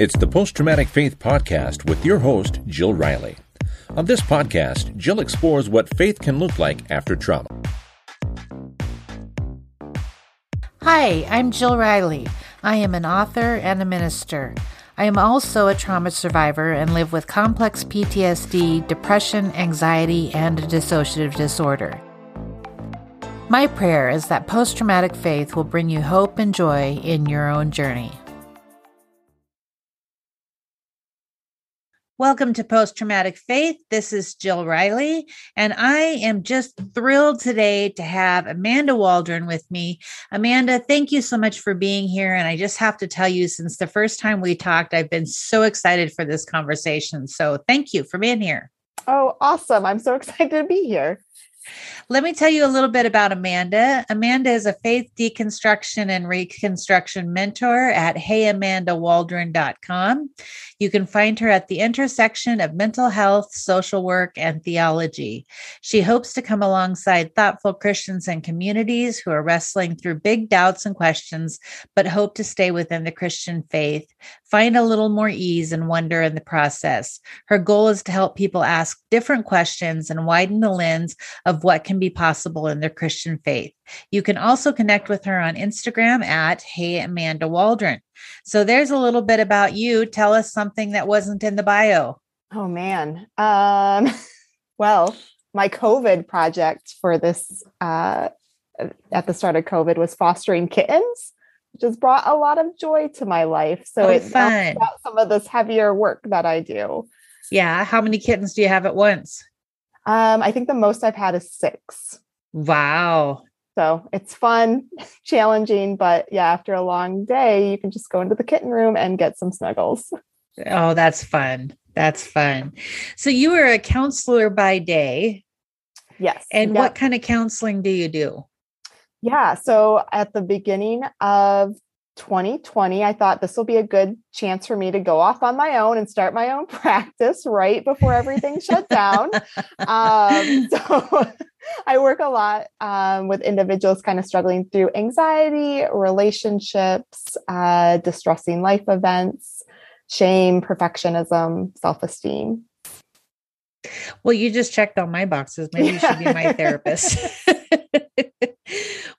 It's the Post Traumatic Faith Podcast with your host, Jill Riley. On this podcast, Jill explores what faith can look like after trauma. Hi, I'm Jill Riley. I am an author and a minister. I am also a trauma survivor and live with complex PTSD, depression, anxiety, and a dissociative disorder. My prayer is that post traumatic faith will bring you hope and joy in your own journey. Welcome to Post Traumatic Faith. This is Jill Riley, and I am just thrilled today to have Amanda Waldron with me. Amanda, thank you so much for being here. And I just have to tell you, since the first time we talked, I've been so excited for this conversation. So thank you for being here. Oh, awesome. I'm so excited to be here. Let me tell you a little bit about Amanda. Amanda is a faith deconstruction and reconstruction mentor at heyamandawaldron.com. You can find her at the intersection of mental health, social work, and theology. She hopes to come alongside thoughtful Christians and communities who are wrestling through big doubts and questions, but hope to stay within the Christian faith, find a little more ease and wonder in the process. Her goal is to help people ask different questions and widen the lens of what can be possible in their Christian faith. You can also connect with her on Instagram at Hey Amanda Waldron. So there's a little bit about you. Tell us something that wasn't in the bio. Oh man. Um, well, my COVID project for this uh, at the start of COVID was fostering kittens, which has brought a lot of joy to my life. So oh, it's fun. about some of this heavier work that I do. Yeah. How many kittens do you have at once? Um, I think the most I've had is six. Wow. So it's fun, challenging, but yeah, after a long day, you can just go into the kitten room and get some snuggles. Oh, that's fun. That's fun. So you are a counselor by day. Yes. And Yep. what kind of counseling do you do? Yeah. So at the beginning of 2020, I thought this will be a good chance for me to go off on my own and start my own practice right before everything shut down. Um, so I work a lot um, with individuals kind of struggling through anxiety, relationships, uh, distressing life events, shame, perfectionism, self esteem. Well, you just checked all my boxes. Maybe you should be my therapist.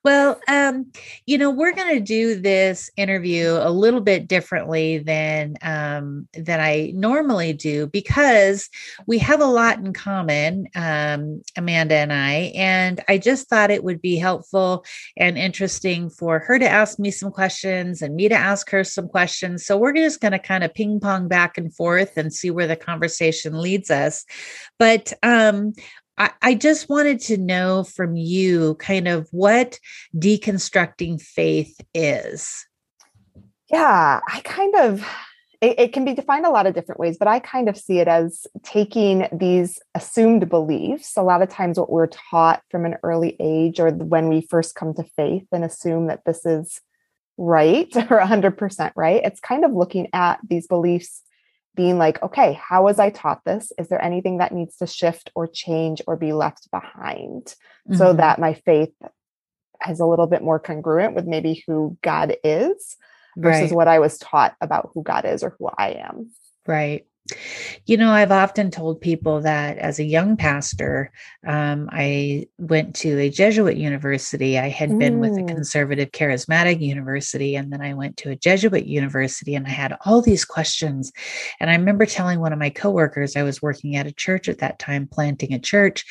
Well, um, you know, we're going to do this interview a little bit differently than um, than I normally do because we have a lot in common, um, Amanda and I. And I just thought it would be helpful and interesting for her to ask me some questions and me to ask her some questions. So we're just going to kind of ping pong back and forth and see where the conversation leads us. But um, I, just wanted to know from you kind of what deconstructing faith is. Yeah, I kind of, it, it can be defined a lot of different ways, but I kind of see it as taking these assumed beliefs. A lot of times, what we're taught from an early age or when we first come to faith and assume that this is right or 100% right, it's kind of looking at these beliefs being like, okay, how was I taught this? Is there anything that needs to shift or change or be left behind so Mhm. that my faith is a little bit more congruent with maybe who God is versus right. what I was taught about who God is or who I am? Right. You know, I've often told people that as a young pastor, um, I went to a Jesuit university. I had been with a Mm. conservative charismatic university, and then I went to a Jesuit university, and I had all these questions. And I remember telling one of my coworkers, I was working at a church at that time, planting a church.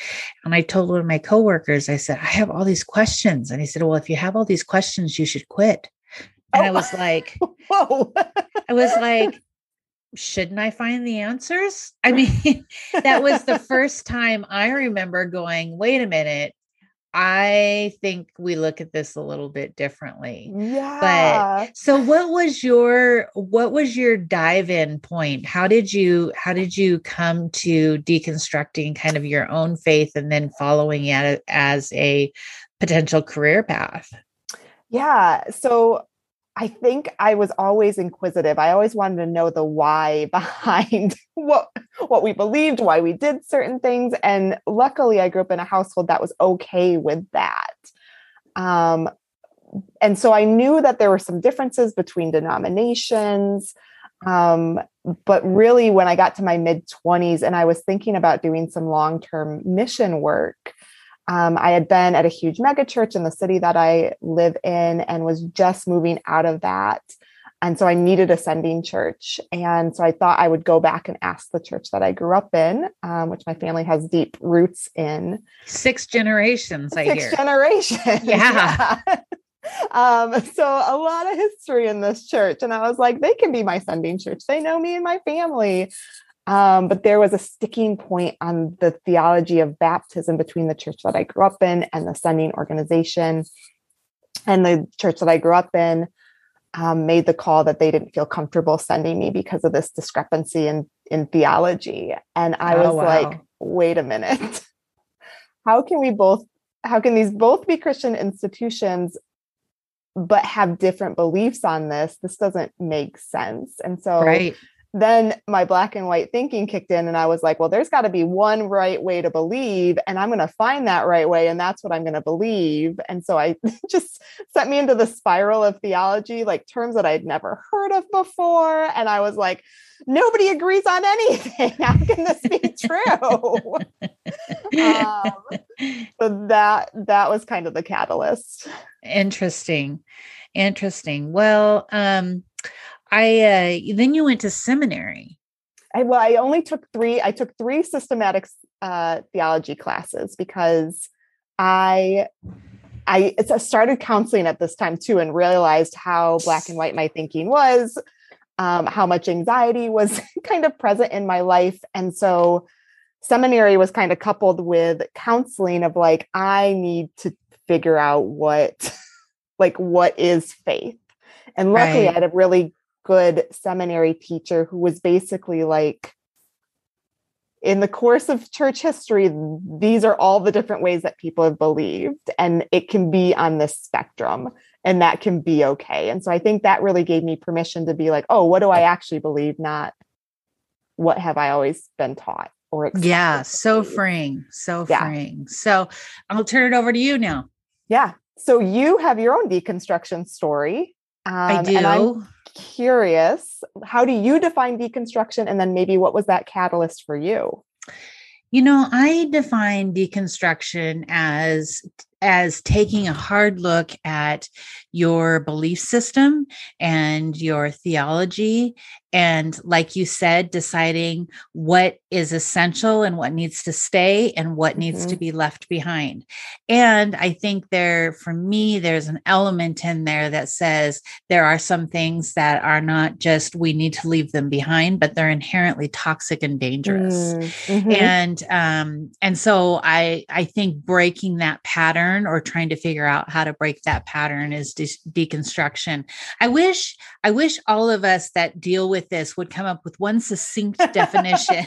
And I told one of my coworkers, I said, I have all these questions. And he said, Well, if you have all these questions, you should quit. And I Oh. was like, Whoa. I was like, shouldn't I find the answers? I mean, that was the first time I remember going, wait a minute. I think we look at this a little bit differently. yeah. But so what was your what was your dive in point? How did you how did you come to deconstructing kind of your own faith and then following it as a potential career path? Yeah. So I think I was always inquisitive. I always wanted to know the why behind what what we believed, why we did certain things, and luckily I grew up in a household that was okay with that. Um, and so I knew that there were some differences between denominations. Um, but really, when I got to my mid 20s and I was thinking about doing some long term mission work, um, I had been at a huge megachurch in the city that I live in and was just moving out of that. And so I needed a sending church. And so I thought I would go back and ask the church that I grew up in, um, which my family has deep roots in. Six generations, I Six hear. generations. Yeah. yeah. um, so a lot of history in this church. And I was like, they can be my sending church. They know me and my family. Um, but there was a sticking point on the theology of baptism between the church that I grew up in and the sending organization. And the church that I grew up in um, made the call that they didn't feel comfortable sending me because of this discrepancy in, in theology. And I Oh, was wow. like, wait a minute. How can we both, how can these both be Christian institutions, but have different beliefs on this? This doesn't make sense. And so Right. Then my black and white thinking kicked in and i was like well there's got to be one right way to believe and i'm going to find that right way and that's what i'm going to believe and so i just sent me into the spiral of theology like terms that i'd never heard of before and i was like nobody agrees on anything how can this be true um, so that that was kind of the catalyst Interesting. Interesting. Well, um, I uh then you went to seminary. I, well, I only took three. I took three systematic uh, theology classes because I I started counseling at this time too, and realized how black and white my thinking was, um, how much anxiety was kind of present in my life, and so seminary was kind of coupled with counseling of like I need to figure out what like what is faith, and luckily Right. I had a really good seminary teacher who was basically like in the course of church history these are all the different ways that people have believed and it can be on this spectrum and that can be okay and so i think that really gave me permission to be like oh what do i actually believe not what have i always been taught or Yeah, so freeing, so Yeah. freeing. So I'll turn it over to you now. yeah so you have your own deconstruction story um, I do. Curious how do you define deconstruction? And then maybe what was that catalyst for you? You know, I define deconstruction as as taking a hard look at your belief system and your theology and like you said deciding what is essential and what needs to stay and what needs to Mhm. be left behind and i think there for me there's an element in there that says there are some things that are not just we need to leave them behind but they're inherently toxic and dangerous Mm, mhm. and um and so i i think breaking that pattern or trying to figure out how to break that pattern is de- deconstruction i wish i wish all of us that deal with this would come up with one succinct definition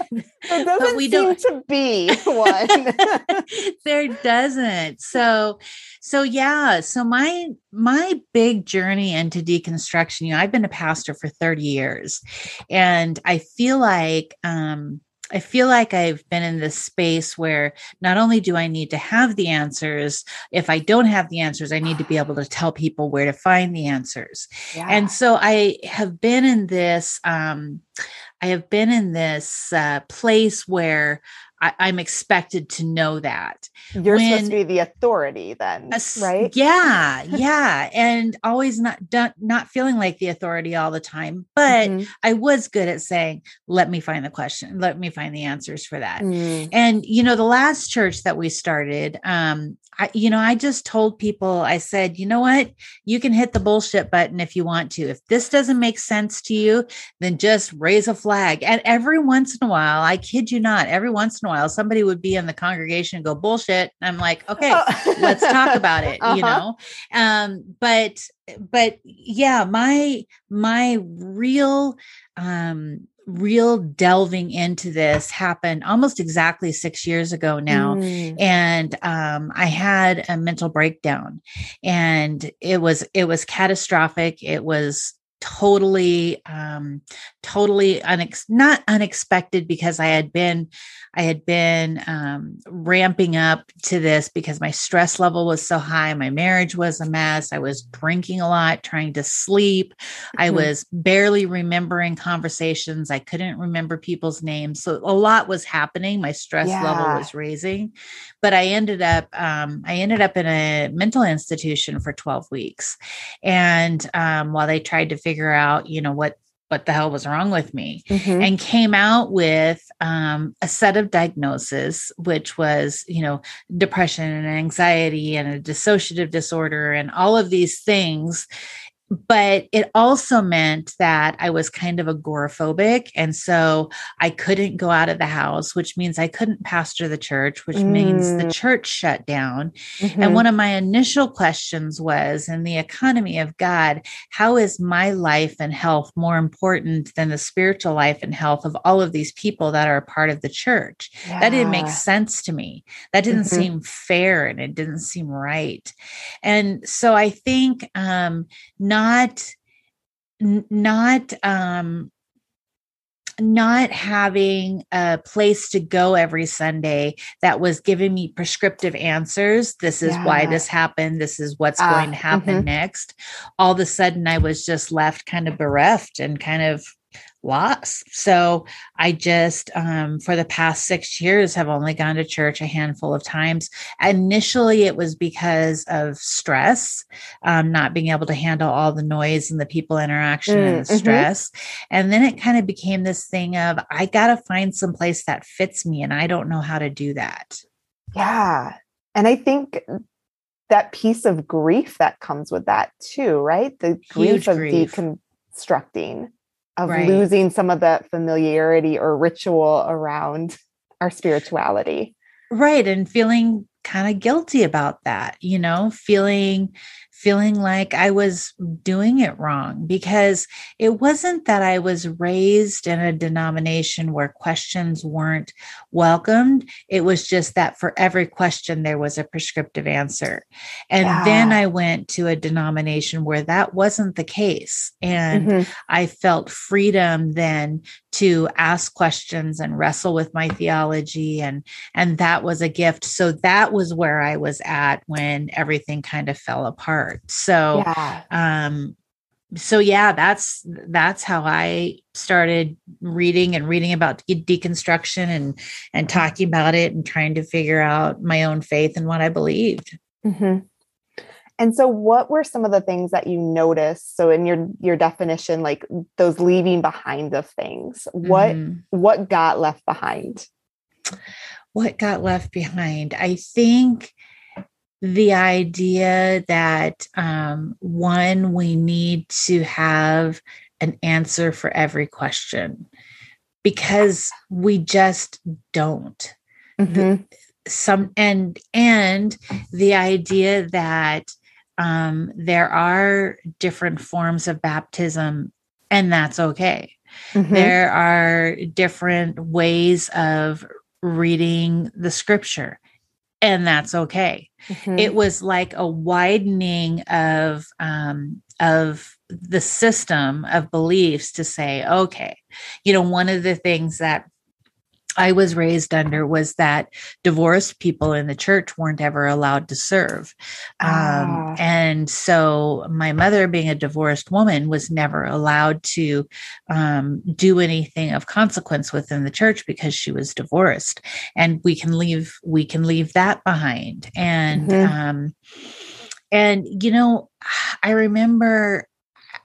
There doesn't we seem don't- to be one. there doesn't so so yeah so my my big journey into deconstruction you know i've been a pastor for 30 years and i feel like um I feel like I've been in this space where not only do I need to have the answers, if I don't have the answers, I need to be able to tell people where to find the answers. yeah. And so I have been in this, um, I have been in this uh, place where I, I'm expected to know that. you're supposed to be the authority then, right? Yeah, yeah, and always not done, not feeling like the authority all the time. But Mhm. I was good at saying, "Let me find the question. Let me find the answers for that." Mm. And you know, the last church that we started, um, I, you know, I just told people, I said, you know what, you can hit the bullshit button if you want to. If this doesn't make sense to you, then just raise a flag. And every once in a while, I kid you not, every once in a while, somebody would be in the congregation and go bullshit. I'm like, okay, Oh. let's talk about it you Uh-huh. know um but but yeah my my real um real delving into this happened almost exactly 6 years ago now Mm. and um, i had a mental breakdown and it was it was catastrophic it was totally um totally unex- not unexpected because i had been I had been um, ramping up to this because my stress level was so high. My marriage was a mess. I was drinking a lot, trying to sleep. Mm-hmm. I was barely remembering conversations. I couldn't remember people's names. So a lot was happening. My stress yeah. level was raising. But I ended up, um, I ended up in a mental institution for 12 weeks. And um, while they tried to figure out, you know, what what the hell was wrong with me mm-hmm. and came out with um, a set of diagnoses which was you know depression and anxiety and a dissociative disorder and all of these things but it also meant that I was kind of agoraphobic. And so I couldn't go out of the house, which means I couldn't pastor the church, which mm. means the mm. church shut down. Mm-hmm. And one of my initial questions was in the economy of God, how is my life and health more important than the spiritual life and health of all of these people that are a part of the church? Yeah. That didn't make sense to me. That didn't mm-hmm. seem fair and it didn't seem right. And so I think, um, not not um not having a place to go every Sunday that was giving me prescriptive answers. This is yeah. why this happened. This is what's uh, going to happen mm-hmm. next. All of a sudden, I was just left kind of bereft and kind of loss. So I just, um, for the past six years, have only gone to church a handful of times. Initially, it was because of stress, um, not being able to handle all the noise and the people interaction mm, and the mm-hmm. stress. And then it kind of became this thing of, I got to find some place that fits me, and I don't know how to do that. Yeah. And I think that piece of grief that comes with that too, right? The grief Huge of grief. deconstructing of right. losing some of that familiarity or ritual around our spirituality. Right. And feeling kind of guilty about that, you know, feeling feeling like I was doing it wrong because it wasn't that I was raised in a denomination where questions weren't welcomed. It was just that for every question, there was a prescriptive answer. And yeah. then I went to a denomination where that wasn't the case. And mm-hmm. I felt freedom then to ask questions and wrestle with my theology and and that was a gift so that was where i was at when everything kind of fell apart so, yeah. um, so yeah, that's that's how I started reading and reading about de- deconstruction and and talking about it and trying to figure out my own faith and what I believed. Mm-hmm. And so, what were some of the things that you noticed? So, in your your definition, like those leaving behind of things, what mm-hmm. what got left behind? What got left behind? I think the idea that um, one, we need to have an answer for every question because we just don't. Mm-hmm. The, some and and the idea that um, there are different forms of baptism and that's okay. Mm-hmm. There are different ways of reading the scripture and that's okay. Mm-hmm. It was like a widening of um, of the system of beliefs to say, okay, you know, one of the things that I was raised under was that divorced people in the church weren't ever allowed to serve. Um, ah. And so my mother, being a divorced woman, was never allowed to um, do anything of consequence within the church because she was divorced. And we can leave, we can leave that behind. And, mm-hmm. um, and, you know, I remember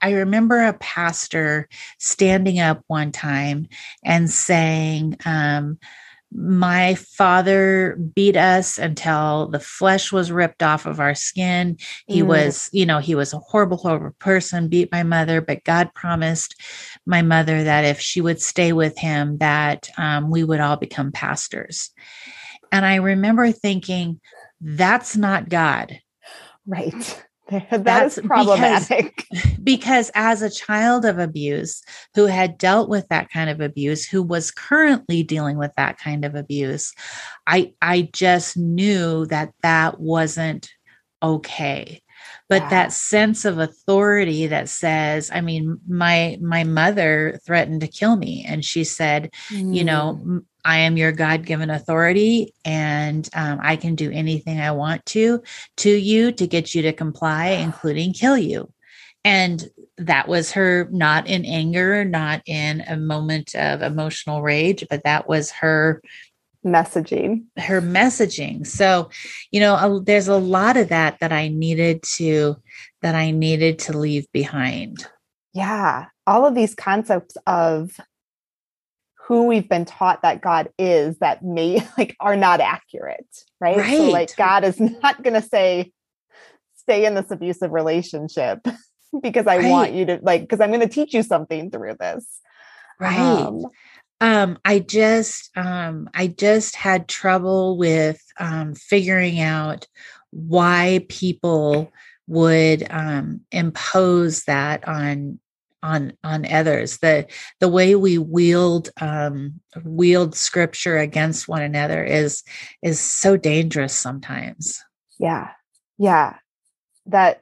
I remember a pastor standing up one time and saying, um, my father beat us until the flesh was ripped off of our skin. He mm. was, you know, he was a horrible, horrible person, beat my mother, but God promised my mother that if she would stay with him, that um, we would all become pastors. And I remember thinking, that's not God. Right. That's problematic. Because, because as a child of abuse who had dealt with that kind of abuse, who was currently dealing with that kind of abuse, I I just knew that that wasn't okay but that sense of authority that says i mean my my mother threatened to kill me and she said mm. you know mm. I am your God given authority, and um, I can do anything I want to to you to get you to comply, including kill you. And that was her not in anger, not in a moment of emotional rage, but that was her messaging. Her messaging. So, you know, there's a lot of that that I needed to that I needed to leave behind. Yeah, all of these concepts of who we've been taught that God is that may like are not accurate, right? right. So like God is not going to say stay in this abusive relationship because I right. want you to like because I'm going to teach you something through this. Right. Um, um I just um I just had trouble with um figuring out why people would um impose that on on on others the the way we wield um wield scripture against one another is is so dangerous sometimes. Yeah. Yeah. That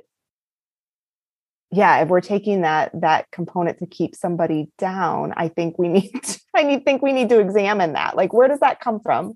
yeah if we're taking that that component to keep somebody down i think we need to, i need think we need to examine that. Like where does that come from?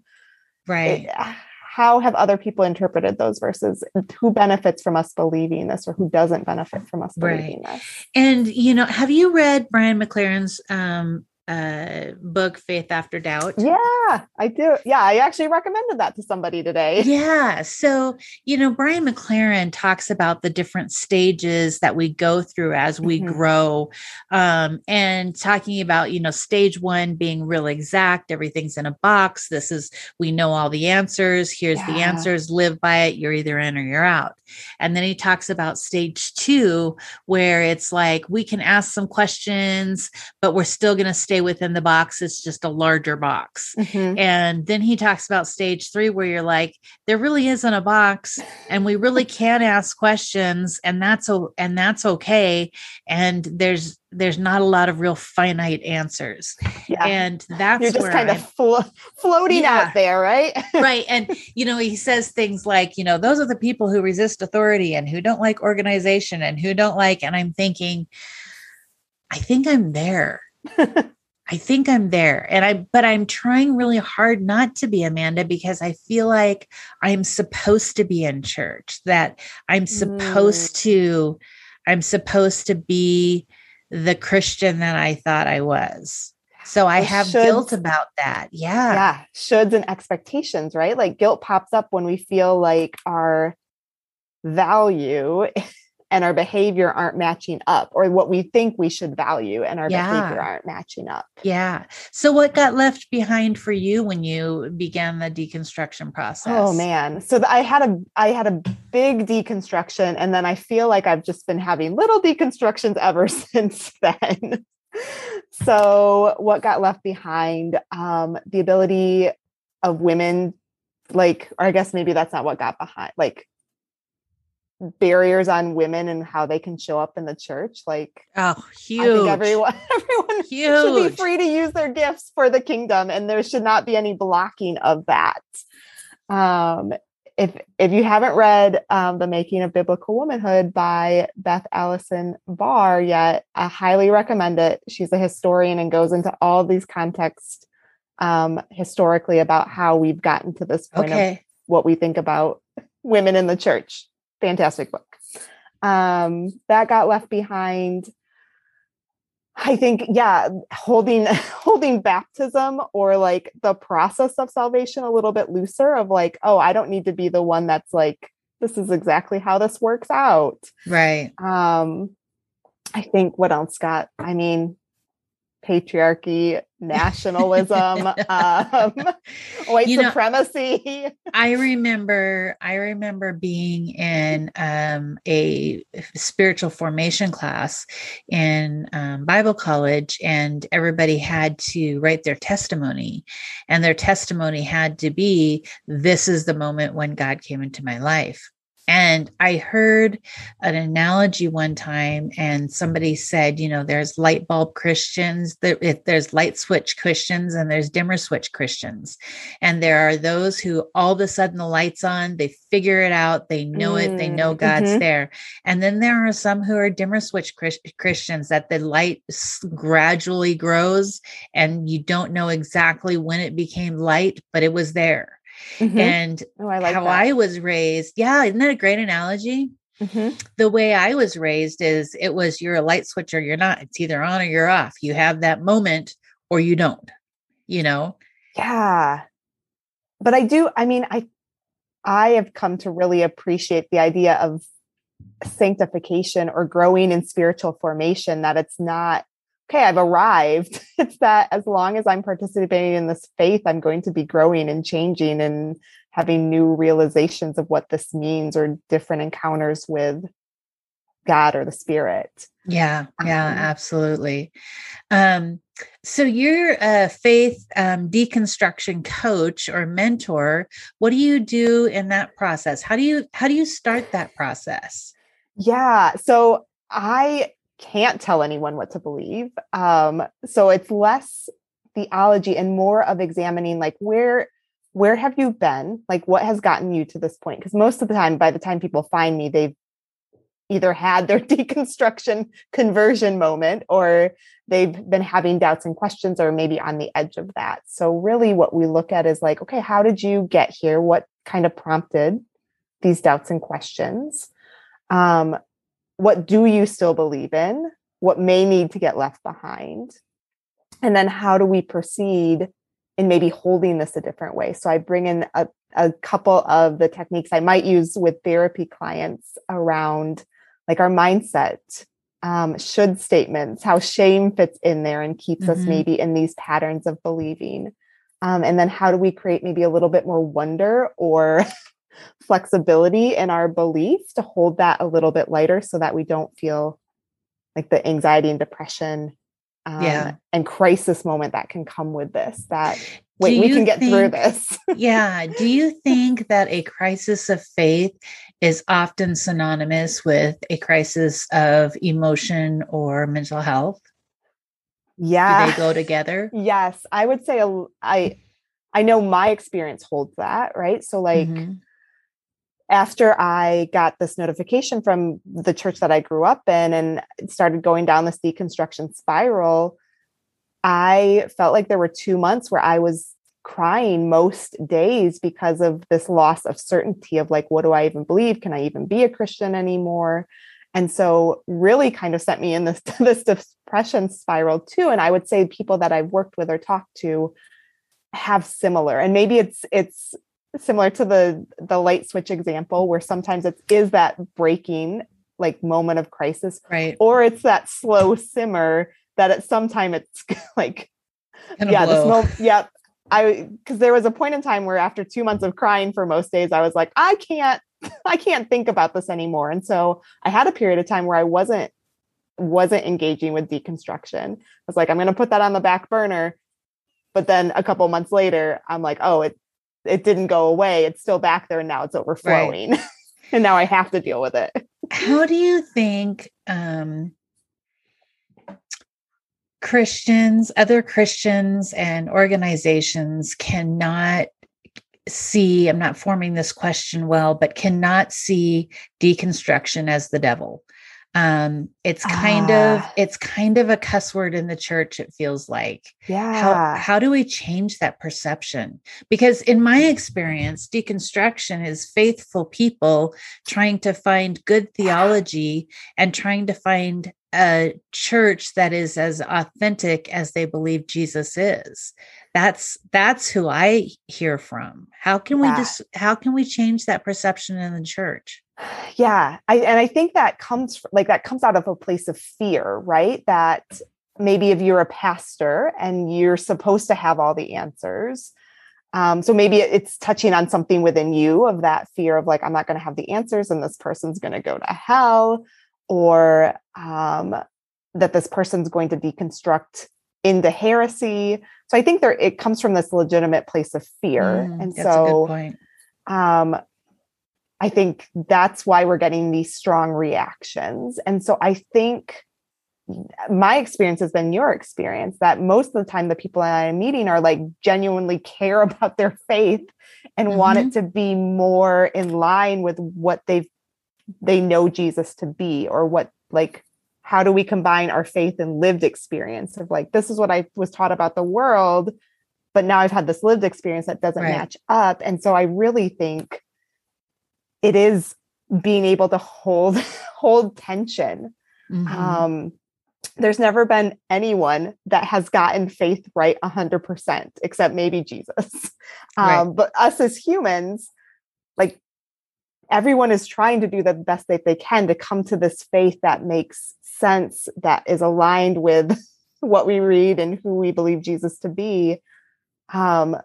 Right. it, how have other people interpreted those verses who benefits from us believing this or who doesn't benefit from us believing right. this and you know have you read brian mclaren's um uh book faith after doubt yeah i do yeah i actually recommended that to somebody today yeah so you know brian mclaren talks about the different stages that we go through as we mm-hmm. grow um and talking about you know stage one being real exact everything's in a box this is we know all the answers here's yeah. the answers live by it you're either in or you're out and then he talks about stage two where it's like we can ask some questions but we're still going to stay within the box. It's just a larger box. Mm-hmm. And then he talks about stage three, where you're like, there really isn't a box, and we really can ask questions, and that's and that's okay. And there's there's not a lot of real finite answers. Yeah. And that's you're just kind I'm, of flo- floating yeah. out there, right? right. And you know, he says things like, you know, those are the people who resist authority and who don't like organization and who don't like, and I'm thinking, I think I'm there. I think I'm there. And I, but I'm trying really hard not to be Amanda because I feel like I'm supposed to be in church, that I'm supposed mm. to, I'm supposed to be the Christian that I thought I was. So I have shoulds, guilt about that. Yeah. Yeah. Shoulds and expectations, right? Like guilt pops up when we feel like our value and our behavior aren't matching up or what we think we should value and our yeah. behavior aren't matching up. Yeah. So what got left behind for you when you began the deconstruction process? Oh man. So I had a I had a big deconstruction and then I feel like I've just been having little deconstructions ever since then. so what got left behind um the ability of women like or I guess maybe that's not what got behind like barriers on women and how they can show up in the church like oh huge everyone everyone huge. should be free to use their gifts for the kingdom and there should not be any blocking of that um if if you haven't read um, the making of biblical womanhood by beth allison barr yet i highly recommend it she's a historian and goes into all these contexts um, historically about how we've gotten to this point okay. of what we think about women in the church fantastic book. Um, that got left behind. I think, yeah, holding holding baptism or like the process of salvation a little bit looser of like, oh, I don't need to be the one that's like, this is exactly how this works out. Right. Um, I think what else got, I mean, patriarchy, nationalism, um, white you supremacy. Know, I remember, I remember being in um, a spiritual formation class in um, Bible college, and everybody had to write their testimony, and their testimony had to be, "This is the moment when God came into my life." And I heard an analogy one time, and somebody said, you know, there's light bulb Christians, there's light switch Christians, and there's dimmer switch Christians. And there are those who all of a sudden the light's on, they figure it out, they know mm, it, they know mm, God's mm-hmm. there. And then there are some who are dimmer switch Christians that the light gradually grows, and you don't know exactly when it became light, but it was there. Mm-hmm. And oh, I like how that. I was raised, yeah, isn't that a great analogy? Mm-hmm. The way I was raised is it was you're a light switch or you're not. It's either on or you're off. You have that moment or you don't, you know? Yeah. But I do, I mean, I I have come to really appreciate the idea of sanctification or growing in spiritual formation, that it's not okay, I've arrived. It's that as long as I'm participating in this faith, I'm going to be growing and changing and having new realizations of what this means or different encounters with God or the spirit. Yeah, yeah, um, absolutely. Um, so you're a faith um, deconstruction coach or mentor. What do you do in that process? How do you how do you start that process? Yeah, so I can't tell anyone what to believe. Um, so it's less theology and more of examining like where where have you been? Like what has gotten you to this point? Because most of the time, by the time people find me, they've either had their deconstruction conversion moment or they've been having doubts and questions or maybe on the edge of that. So really what we look at is like, okay, how did you get here? What kind of prompted these doubts and questions? Um, what do you still believe in? What may need to get left behind? And then how do we proceed in maybe holding this a different way? So I bring in a, a couple of the techniques I might use with therapy clients around like our mindset, um, should statements, how shame fits in there and keeps mm-hmm. us maybe in these patterns of believing. Um, and then how do we create maybe a little bit more wonder or flexibility in our beliefs to hold that a little bit lighter so that we don't feel like the anxiety and depression um, yeah. and crisis moment that can come with this that wait we can get think, through this. Yeah. Do you think that a crisis of faith is often synonymous with a crisis of emotion or mental health? Yeah do they go together? Yes. I would say I i know my experience holds that right? So like mm-hmm after I got this notification from the church that I grew up in and started going down this deconstruction spiral, I felt like there were two months where I was crying most days because of this loss of certainty of like, what do I even believe? Can I even be a Christian anymore? And so really kind of sent me in this, this depression spiral too. And I would say people that I've worked with or talked to have similar and maybe it's it's similar to the the light switch example where sometimes it is that breaking like moment of crisis right. or it's that slow simmer that at some time it's like yeah blow. this moment yeah i because there was a point in time where after two months of crying for most days i was like i can't i can't think about this anymore. And so i had a period of time where i wasn't wasn't engaging with deconstruction. I was like i'm going to put that on the back burner. But then a couple months later i'm like oh it it didn't go away. It's still back there and now it's overflowing. Right. and now I have to deal with it. How do you think um, Christians, other Christians, and organizations cannot see? I'm not forming this question well, but cannot see deconstruction as the devil um it's kind of ah. it's kind of a cuss word in the church it feels like. Yeah. how how do we change that perception? Because in my experience deconstruction is faithful people trying to find good theology and trying to find a church that is as authentic as they believe Jesus is that's that's who i hear from. How can yeah. we just how can we change that perception in the church? Yeah I, and i think that comes like that comes out of a place of fear right? That maybe if you're a pastor and you're supposed to have all the answers um, so maybe it's touching on something within you of that fear of like i'm not going to have the answers and this person's going to go to hell or um, that this person's going to deconstruct into heresy so i think there it comes from this legitimate place of fear mm, and so um I think that's why we're getting these strong reactions. And so I think my experience has been your experience that most of the time the people I'm meeting are like genuinely care about their faith and mm-hmm. want it mm-hmm. to be more in line with what they've they know Jesus to be or what like how do we combine our faith and lived experience of like this is what I was taught about the world but now I've had this lived experience that doesn't right. match up and so I really think it is being able to hold hold tension mm-hmm. um there's never been anyone that has gotten faith right 100% except maybe jesus right. um, but us as humans everyone is trying to do the best that they can to come to this faith that makes sense that is aligned with what we read and who we believe jesus to be um,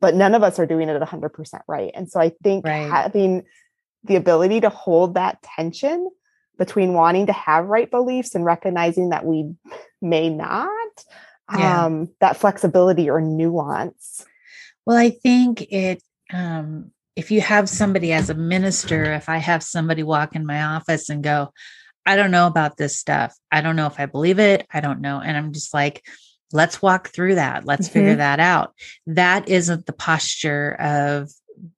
but none of us are doing it 100% right and so i think right. having the ability to hold that tension between wanting to have right beliefs and recognizing that we may not yeah. um, that flexibility or nuance well i think it um, if you have somebody as a minister if i have somebody walk in my office and go i don't know about this stuff. I don't know if i believe it. I don't know. And i'm just like let's walk through that. Let's mm-hmm. figure that out. That isn't the posture of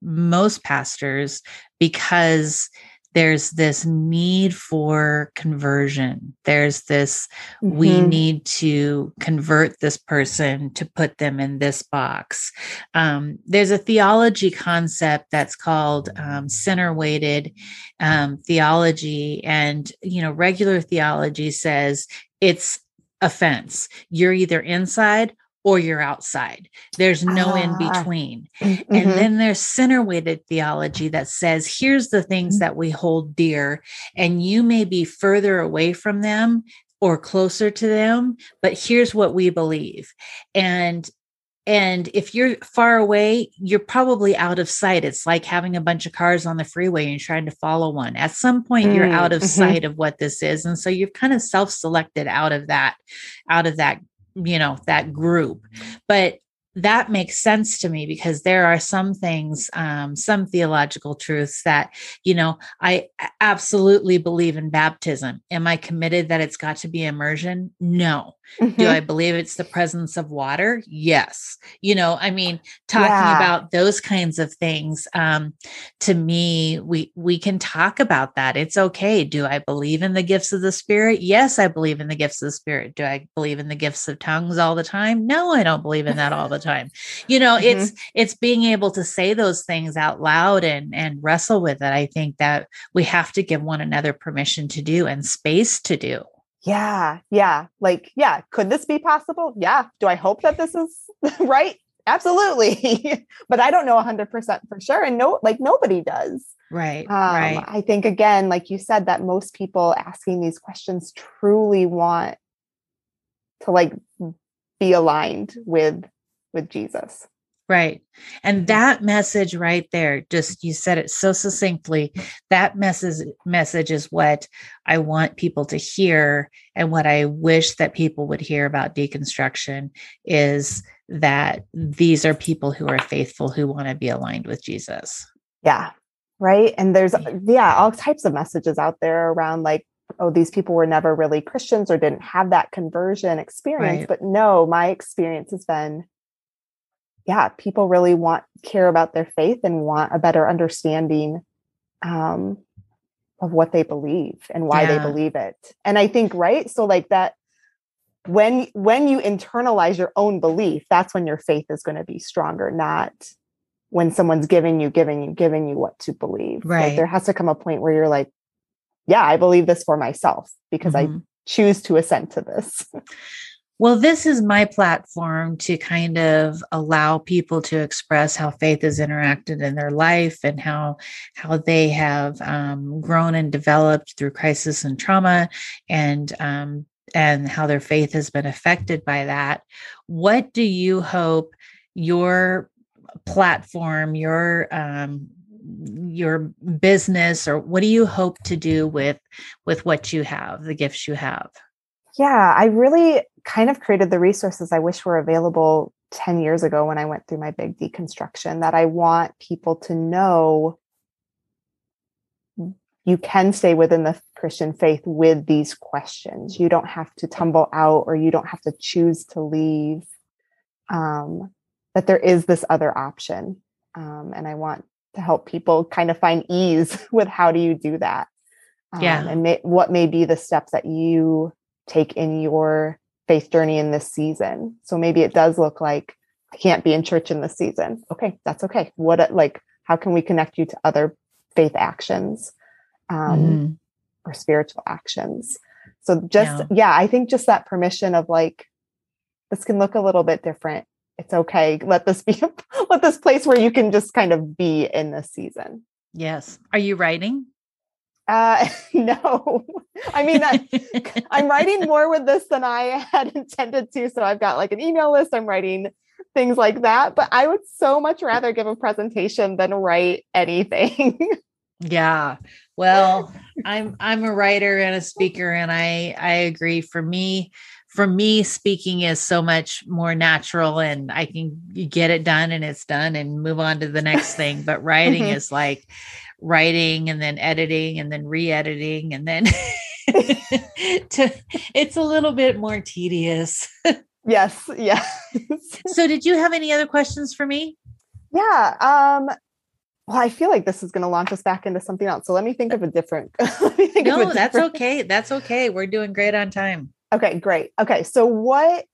most pastors because there's this need for conversion. There's this, mm-hmm. we need to convert this person to put them in this box. Um, there's a theology concept that's called um, center weighted um, theology. And, you know, regular theology says it's offense. You're either inside or you're outside. There's no in ah, between. Mm-hmm. And then there's center weighted theology that says, here's the things mm-hmm. that we hold dear, and you may be further away from them or closer to them, but here's what we believe. And and if you're far away, you're probably out of sight. It's like having a bunch of cars on the freeway and trying to follow one. At some point, mm, you're out of mm-hmm. sight of what this is. And so you've kind of self-selected out of that, out of that you know that group. But that makes sense to me because there are some things um, some theological truths that you know i absolutely believe in baptism. Am i committed that it's got to be immersion? No Mm-hmm. Do I believe it's the presence of water? Yes. You know, I mean, talking yeah. about those kinds of things, um, to me, we we can talk about that. It's okay. Do I believe in the gifts of the spirit? Yes, I believe in the gifts of the spirit. Do I believe in the gifts of tongues all the time? No, I don't believe in that all the time. You know, mm-hmm. it's it's being able to say those things out loud and and wrestle with it. I think that we have to give one another permission to do and space to do yeah yeah like yeah could this be possible? Yeah do i hope that this is right? Absolutely but i don't know 100% for sure and no like nobody does. Right um, right. I think again like you said that most people asking these questions truly want to like be aligned with with jesus Right. And that message right there, just you said it so succinctly. That message message is what I want people to hear and what I wish that people would hear about deconstruction is that these are people who are faithful who want to be aligned with Jesus. Yeah. Right. And there's yeah, all types of messages out there around like oh these people were never really Christians or didn't have that conversion experience, right. but no, my experience has been yeah, people really want care about their faith and want a better understanding um, of what they believe and why yeah. they believe it. And I think right, so like that when when you internalize your own belief, that's when your faith is going to be stronger, not when someone's giving you, giving you, giving you what to believe. Right. Like there has to come a point where you're like, yeah, I believe this for myself because mm-hmm. I choose to assent to this. Well, this is my platform to kind of allow people to express how faith has interacted in their life and how how they have um, grown and developed through crisis and trauma, and um, and how their faith has been affected by that. What do you hope your platform, your um, your business, or what do you hope to do with with what you have, the gifts you have? Yeah, I really kind of created the resources I wish were available 10 years ago when I went through my big deconstruction that I want people to know you can stay within the Christian faith with these questions. You don't have to tumble out or you don't have to choose to leave. Um, that there is this other option. Um, and I want to help people kind of find ease with how do you do that. Um, yeah. And may, what may be the steps that you take in your faith journey in this season. So maybe it does look like I can't be in church in this season. Okay, that's okay. What like how can we connect you to other faith actions um, mm-hmm. or spiritual actions? So just yeah. yeah, I think just that permission of like this can look a little bit different. It's okay. Let this be let this place where you can just kind of be in this season. Yes. Are you writing? Uh, no, I mean, I, I'm writing more with this than I had intended to. So I've got like an email list. I'm writing things like that. But I would so much rather give a presentation than write anything. yeah. Well, I'm I'm a writer and a speaker, and I I agree. For me, for me, speaking is so much more natural, and I can get it done, and it's done, and move on to the next thing. But writing mm-hmm. is like writing and then editing and then re-editing and then to, it's a little bit more tedious. yes, yes. so did you have any other questions for me? Yeah. Um well, I feel like this is going to launch us back into something else. So let me think of a different. no, a different... that's okay. That's okay. We're doing great on time. Okay, great. Okay, so what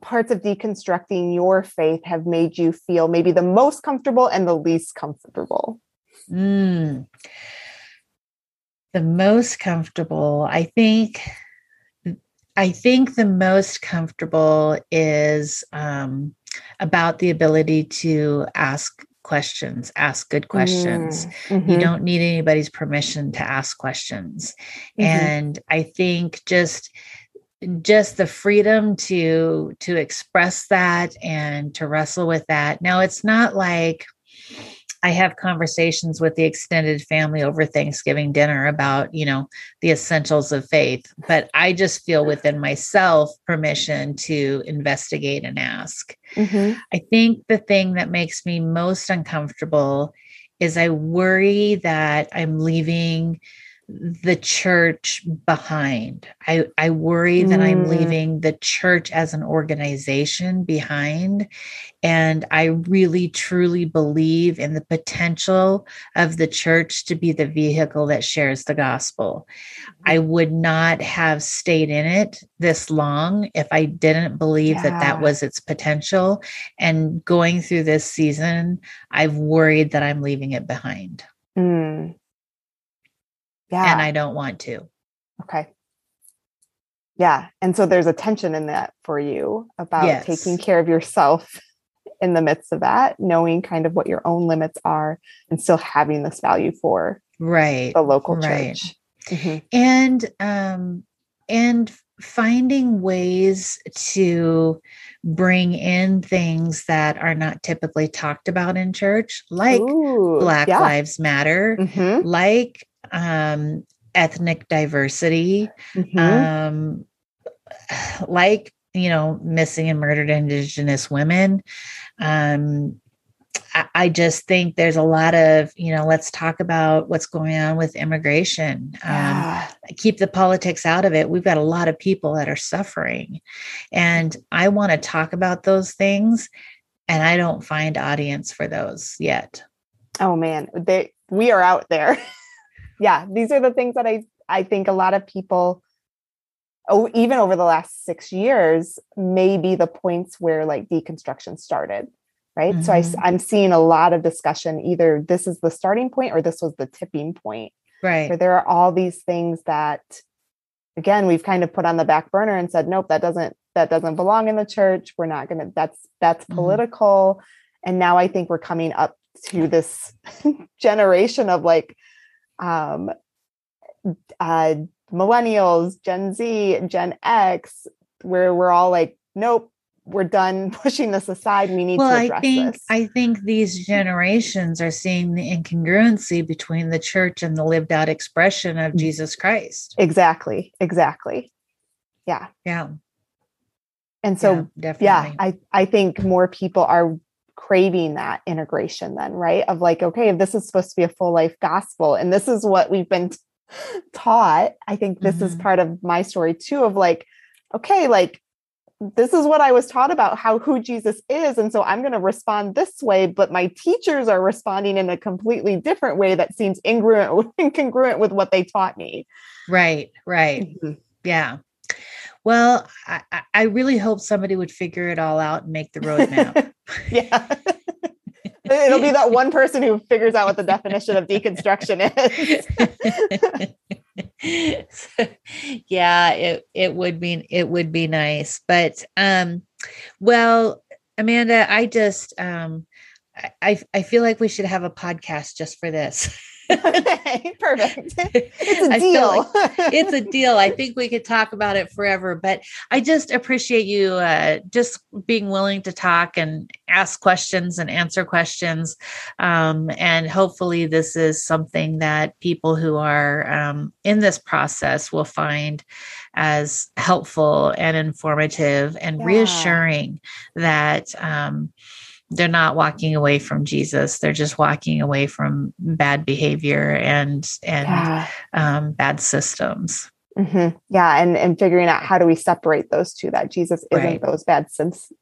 parts of deconstructing your faith have made you feel maybe the most comfortable and the least comfortable? Mm. The most comfortable, I think. I think the most comfortable is um, about the ability to ask questions, ask good questions. Mm-hmm. You don't need anybody's permission to ask questions. Mm-hmm. And I think just just the freedom to to express that and to wrestle with that. Now it's not like I have conversations with the extended family over Thanksgiving dinner about, you know, the essentials of faith, but I just feel within myself permission to investigate and ask. Mm-hmm. I think the thing that makes me most uncomfortable is I worry that I'm leaving the church behind. I, I worry that I'm mm. leaving the church as an organization behind. And I really truly believe in the potential of the church to be the vehicle that shares the gospel. I mm-hmm. would not have stayed in it this long if I didn't believe yeah. that that was its potential. And going through this season, I've worried that I'm leaving it behind. Mm. Yeah. And I don't want to. Okay. Yeah. And so there's a tension in that for you about yes. taking care of yourself in the midst of that, knowing kind of what your own limits are and still having this value for right the local right. church. Mm-hmm. And um and finding ways to bring in things that are not typically talked about in church, like Ooh, Black yeah. Lives Matter, mm-hmm. like um, ethnic diversity, mm-hmm. um, like you know, missing and murdered Indigenous women. Um, I, I just think there's a lot of you know. Let's talk about what's going on with immigration. Um, yeah. keep the politics out of it. We've got a lot of people that are suffering, and I want to talk about those things, and I don't find audience for those yet. Oh man, they we are out there. yeah, these are the things that I I think a lot of people oh even over the last 6 years may be the points where like deconstruction started right mm-hmm. so I, mm-hmm. i'm seeing a lot of discussion either this is the starting point or this was the tipping point right where there are all these things that again we've kind of put on the back burner and said nope that doesn't that doesn't belong in the church we're not going to that's that's mm-hmm. political and now i think we're coming up to this generation of like um, uh, millennials, Gen Z, Gen X, where we're all like, nope, we're done pushing this aside. We need well, to address I think this. I think these generations are seeing the incongruency between the church and the lived out expression of mm. Jesus Christ. Exactly. Exactly. Yeah. Yeah. And so yeah, yeah, I, I think more people are craving that integration then right of like okay this is supposed to be a full life gospel and this is what we've been t- taught i think this mm-hmm. is part of my story too of like okay like this is what I was taught about how who Jesus is. And so I'm going to respond this way, but my teachers are responding in a completely different way that seems incongruent, incongruent with what they taught me. Right, right. Mm-hmm. Yeah. Well, I, I really hope somebody would figure it all out and make the roadmap. yeah. It'll be that one person who figures out what the definition of deconstruction is. yeah, it it would be it would be nice. But um well, Amanda, I just um I I feel like we should have a podcast just for this. Okay, perfect. It's a deal. Like it's a deal. I think we could talk about it forever, but I just appreciate you uh, just being willing to talk and ask questions and answer questions. Um, and hopefully, this is something that people who are um, in this process will find as helpful and informative and yeah. reassuring that. Um, they're not walking away from Jesus. They're just walking away from bad behavior and and yeah. um, bad systems. Mm-hmm. Yeah, and and figuring out how do we separate those two? That Jesus isn't right. those bad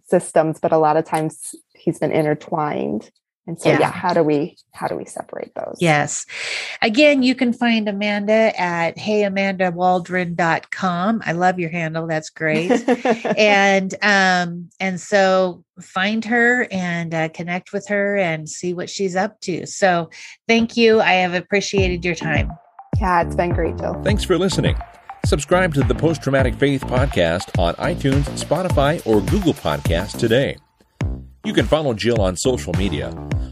systems, but a lot of times he's been intertwined. And so, yeah. yeah. how do we how do we separate those? Yes. Again, you can find Amanda at heyamandawaldron.com. I love your handle. That's great. and um and so find her and uh, connect with her and see what she's up to. So, thank you. I have appreciated your time. Yeah, it's been great, Jill. Thanks for listening. Subscribe to the Post Traumatic Faith podcast on iTunes, Spotify, or Google Podcasts today. You can follow Jill on social media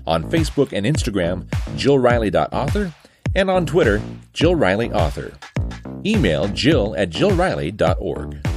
on Facebook and Instagram, jillriley.author, and on Twitter, Jill Riley Author. Email jill at jillriley.org.